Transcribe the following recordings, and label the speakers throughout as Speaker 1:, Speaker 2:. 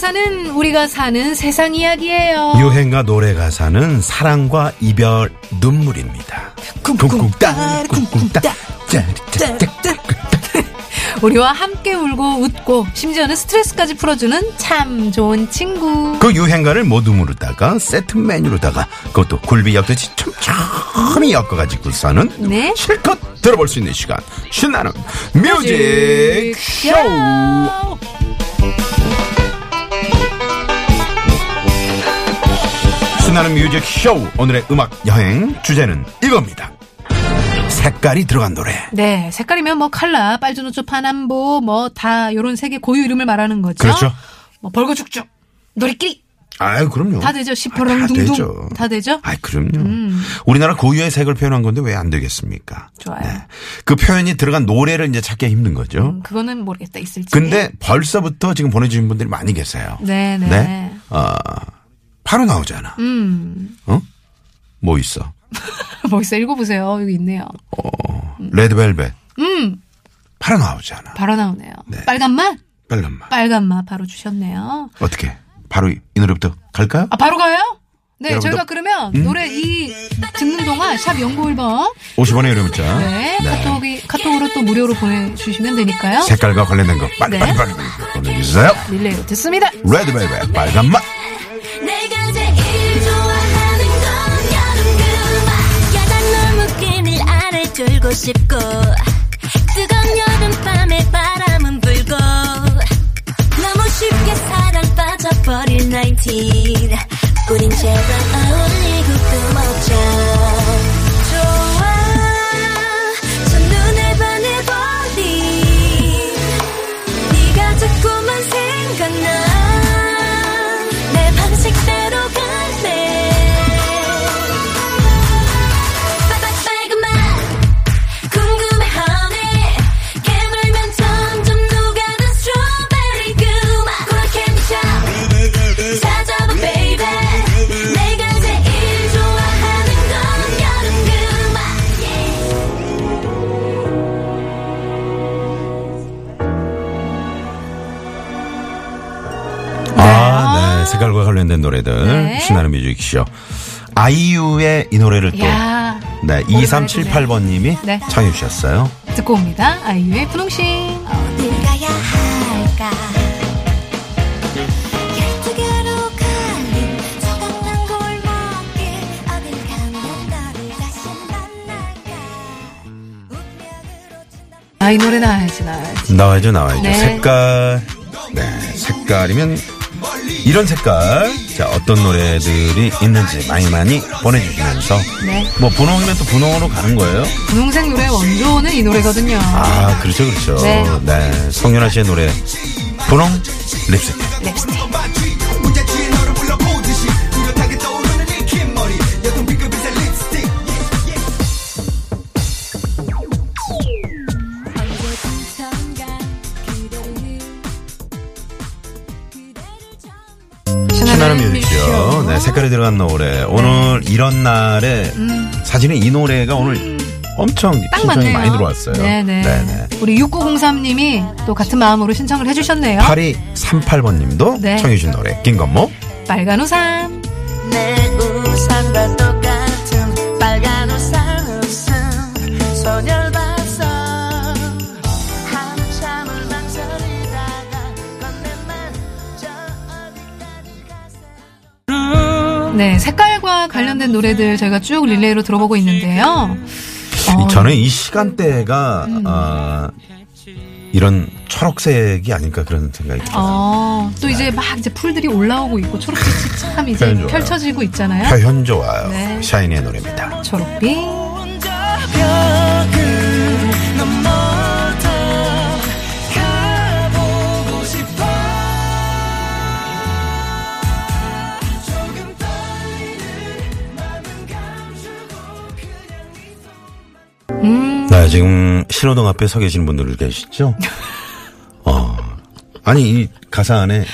Speaker 1: 가 사는 우리가 사는 세상 이야기예요.
Speaker 2: 유행과 노래 가 사는 사랑과 이별 눈물입니다. 쿵쿵 따, 쿵쿵 따, 짜리짜짜.
Speaker 1: 우리와 함께 울고 웃고 심지어는 스트레스까지 풀어주는 참 좋은 친구.
Speaker 2: 그 유행가를 모두 무르다가 세트 메뉴로다가 그것도 굴비 엮듯이 촘촘히 엮어가지고서는
Speaker 1: 네.
Speaker 2: 실컷 들어볼 수 있는 시간 신나는 뮤직 쇼 신나는 뮤직 쇼 오늘의 음악 여행 주제는 이겁니다 색깔이 들어간 노래
Speaker 1: 네, 색깔이면 뭐 칼라, 빨주노초, 파남보, 뭐 다 요런 색의 고유 이름을 말하는 거죠.
Speaker 2: 그렇죠.
Speaker 1: 뭐 벌거죽죽, 노리끼리
Speaker 2: 아유 그럼요
Speaker 1: 다 되죠.
Speaker 2: 아,
Speaker 1: 시퍼렁
Speaker 2: 다
Speaker 1: 둥둥
Speaker 2: 되죠.
Speaker 1: 다 되죠.
Speaker 2: 아이 그럼요. 우리나라 고유의 색을 표현한 건데 왜 안 되겠습니까? 네.
Speaker 1: 좋아요.
Speaker 2: 그 표현이 들어간 노래를 이제 찾기 힘든 거죠.
Speaker 1: 음, 그거는 모르겠다 있을지.
Speaker 2: 근데 벌써부터 지금 보내주신 분들이 많이 계세요.
Speaker 1: 네, 네.
Speaker 2: 어, 바로 나오잖아.
Speaker 1: 음,
Speaker 2: 어? 뭐 있어?
Speaker 1: 뭐 있어 읽어보세요. 여기 있네요.
Speaker 2: 레드벨벳.
Speaker 1: 음,
Speaker 2: 바로 나오잖아.
Speaker 1: 바로 나오네요.
Speaker 2: 네.
Speaker 1: 빨간 맛,
Speaker 2: 빨간 맛.
Speaker 1: 빨간 맛 바로 주셨네요.
Speaker 2: 어떻게? 바로 이, 이 노래부터 갈까요?
Speaker 1: 아, 바로 가요? 네,
Speaker 2: 여러분들-
Speaker 1: 저희가 그러면
Speaker 2: 음?
Speaker 1: 노래 이 듣는 동안 샵 연구 1번
Speaker 2: 50원의 유료 문자.
Speaker 1: 네, 카톡이, 카톡으로 또 무료로 보내주시면 되니까요.
Speaker 2: 색깔과 관련된 거 빨리
Speaker 1: 네.
Speaker 2: 빨리 빨리 빨리 보내주세요.
Speaker 1: 릴레이로 듣습니다.
Speaker 2: 레드벨벳 빨간 맛.
Speaker 3: 졸고 싶고 뜨거운 여름밤에 바람은 불고 너무 쉽게 사랑 빠져버릴 19 우린 제발
Speaker 2: 색깔과 관련된 노래들.
Speaker 1: 네.
Speaker 2: 신나는 뮤직쇼. 아이유의 이 노래를 또.
Speaker 1: 야
Speaker 2: 네, 2378번 님이
Speaker 1: 네.
Speaker 2: 청해 주셨어요.
Speaker 1: 듣고 옵니다. 아이유의 분홍신.
Speaker 3: 어딜 가야 할까
Speaker 1: 아, 이 노래 나와야지, 나와야지.
Speaker 2: 나와야죠, 나와야죠.
Speaker 1: 네.
Speaker 2: 색깔. 네, 색깔이면 이런 색깔. 자, 어떤 노래들이 있는지 많이 많이 보내주시면서.
Speaker 1: 네.
Speaker 2: 뭐, 분홍이면 또 분홍으로 가는 거예요?
Speaker 1: 분홍색 노래 원조는 이 노래거든요.
Speaker 2: 아, 그렇죠, 그렇죠.
Speaker 1: 네.
Speaker 2: 네. 성윤아 씨의 노래. 분홍 립스틱.
Speaker 1: 랩스틱.
Speaker 2: 색깔이 들어간 노래. 오늘 이런 날에 사진에 이 노래가 오늘 엄청
Speaker 1: 딱
Speaker 2: 신청이
Speaker 1: 맞네요.
Speaker 2: 많이 들어왔어요.
Speaker 1: 네네.
Speaker 2: 네네.
Speaker 1: 우리 6903님이 또 같은 마음으로 신청을 해주셨네요.
Speaker 2: 8238번 님도
Speaker 1: 네.
Speaker 2: 청해주신 노래. 김건모.
Speaker 1: 빨간 우산.
Speaker 3: 네,
Speaker 1: 색깔과 관련된 노래들 저희가 쭉 릴레이로 들어보고 있는데요. 어,
Speaker 2: 저는 이 시간대가
Speaker 1: 음.
Speaker 2: 어, 이런 초록색이 아닐까 그런 생각이 들어요.
Speaker 1: 어, 또 이제 막 이제 풀들이 올라오고 있고 초록빛이 참 이제. 펼쳐지고 있잖아요.
Speaker 2: 표현 좋아요.
Speaker 1: 네.
Speaker 2: 샤이니의 노래입니다.
Speaker 1: 초록빛.
Speaker 2: 지금 신호등 앞에 서 계시는 분들 계시죠? 어. 아니, 이 가사 안에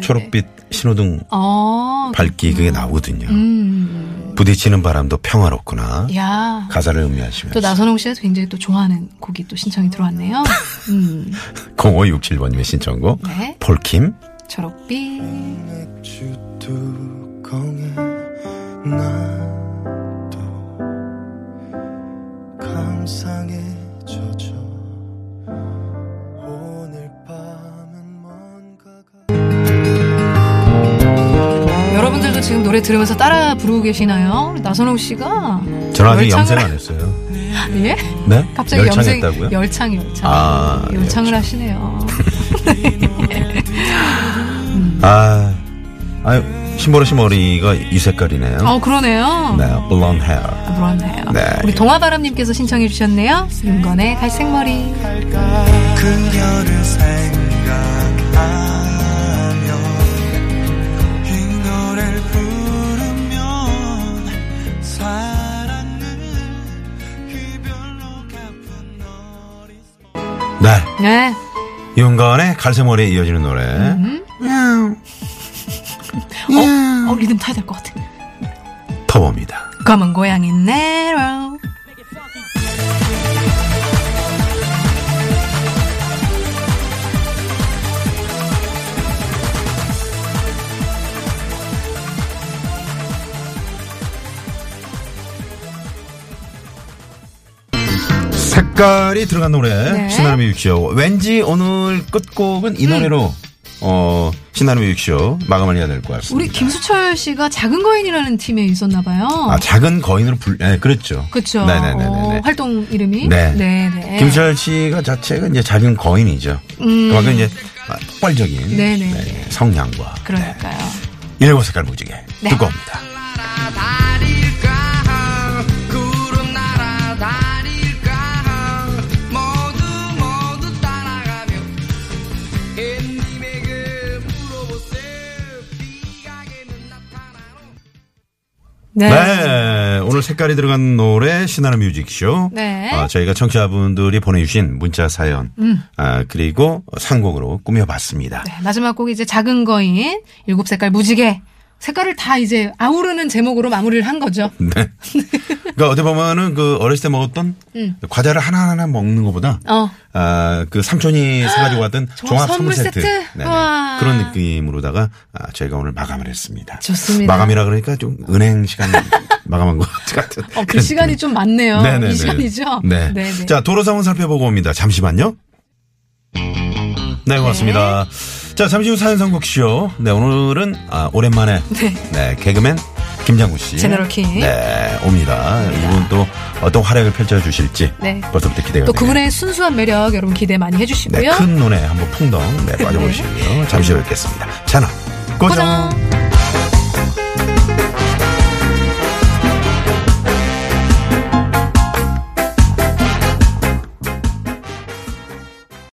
Speaker 2: 초록빛 신호등
Speaker 1: 어.
Speaker 2: 밝기 그게 나오거든요.
Speaker 1: 음.
Speaker 2: 부딪히는 바람도 평화롭구나.
Speaker 1: 야.
Speaker 2: 가사를 음미하시면서.
Speaker 1: 또 나선홍 씨가 굉장히 또 좋아하는 곡이 또 신청이 들어왔네요. 음.
Speaker 2: 0567번님의 신청곡.
Speaker 1: 네.
Speaker 2: 폴킴.
Speaker 1: 초록빛. 여러분들도 지금 노래 들으면서 따라 부르고 계시나요? 나선홍 씨가
Speaker 2: 저는 아직
Speaker 1: 열창을
Speaker 2: 염색
Speaker 1: 하-
Speaker 2: 안 했어요.
Speaker 1: 예?
Speaker 2: 네?
Speaker 1: 갑자기
Speaker 2: 열창했다고요?
Speaker 1: 염색 열창 열창
Speaker 2: 아,
Speaker 1: 열창을 하시네요.
Speaker 2: 아, 아유, 심보라 씨 머리가 이 색깔이네요.
Speaker 1: 어 그러네요.
Speaker 2: 네, blonde hair.
Speaker 1: 그러네요.
Speaker 2: 네.
Speaker 1: 우리 동화바람님께서 신청해 주셨네요. 윤건의 갈색머리.
Speaker 4: 그녀를 생각하며 이 노래를 부르면 사랑은 이별로 갚은 어리석
Speaker 2: 네.
Speaker 1: 네.
Speaker 2: 윤건의 갈색머리에 이어지는 노래.
Speaker 1: 어, 어 리듬 타야 될 것 같아.
Speaker 2: 터보입니다.
Speaker 1: 검은 고양이 네로.
Speaker 2: 색깔이 들어간 노래.
Speaker 1: 네.
Speaker 2: 신나는 뮤직쇼. 왠지 오늘 끝곡은 이 노래로, 어, 신나는 뮤직쇼 마감을 해야 될 것 같습니다.
Speaker 1: 우리 김수철 씨가 작은 거인이라는 팀에 있었나 봐요.
Speaker 2: 아, 작은 거인으로 불, 네, 그랬죠.
Speaker 1: 그렇죠.
Speaker 2: 네네네네.
Speaker 1: 어, 활동 이름이.
Speaker 2: 네.
Speaker 1: 네네.
Speaker 2: 김수철 씨가 자체가 이제 작은 거인이죠.
Speaker 1: 음.
Speaker 2: 그만큼 이제 아, 폭발적인
Speaker 1: 네네.
Speaker 2: 네, 성량과
Speaker 1: 그러니까요.
Speaker 2: 일곱 색깔 무지개
Speaker 1: 네.
Speaker 2: 두꺼웁니다.
Speaker 1: 네.
Speaker 2: 네. 오늘 색깔이 들어간 노래 신나는 뮤직쇼.
Speaker 1: 네.
Speaker 2: 아, 저희가 청취자분들이 보내주신 문자 사연 아, 그리고 상곡으로 꾸며봤습니다.
Speaker 1: 네, 마지막 곡이 이제 작은 거인 일곱 색깔 무지개 색깔을 다 이제 아우르는 제목으로 마무리를 한 거죠.
Speaker 2: 네. 그러니까 어떻게 보면은 그 어렸을 때 먹었던
Speaker 1: 음.
Speaker 2: 과자를 하나하나 먹는 것보다
Speaker 1: 어.
Speaker 2: 아, 그 삼촌이 사가지고 왔던
Speaker 1: 종합 선물
Speaker 2: 세트.
Speaker 1: 세트?
Speaker 2: 그런 느낌으로다가 아, 저희가 오늘 마감을 했습니다.
Speaker 1: 좋습니다.
Speaker 2: 마감이라 그러니까 좀 은행 시간 마감한 것 같은.
Speaker 1: 어, 그 시간이
Speaker 2: 느낌.
Speaker 1: 좀 많네요.
Speaker 2: 네네네.
Speaker 1: 이 시간이죠?
Speaker 2: 네.
Speaker 1: 네네.
Speaker 2: 자, 도로 상황 살펴보고 옵니다. 잠시만요. 네, 고맙습니다. 자, 잠시 후 사연 선곡쇼. 네, 오늘은, 아, 오랜만에.
Speaker 1: 네.
Speaker 2: 개그맨 김장구 씨.
Speaker 1: 제너럴 킹.
Speaker 2: 네, 옵니다. 이분 또 어떤 활약을 펼쳐주실지.
Speaker 1: 네.
Speaker 2: 벌써부터 기대가
Speaker 1: 또
Speaker 2: 되네요.
Speaker 1: 그분의 순수한 매력 여러분 기대 많이
Speaker 2: 네,
Speaker 1: 해주시고요.
Speaker 2: 큰 눈에 한번 풍덩 네, 빠져보시고요. 잠시 후에 뵙겠습니다. 채널 고정.
Speaker 1: 고정.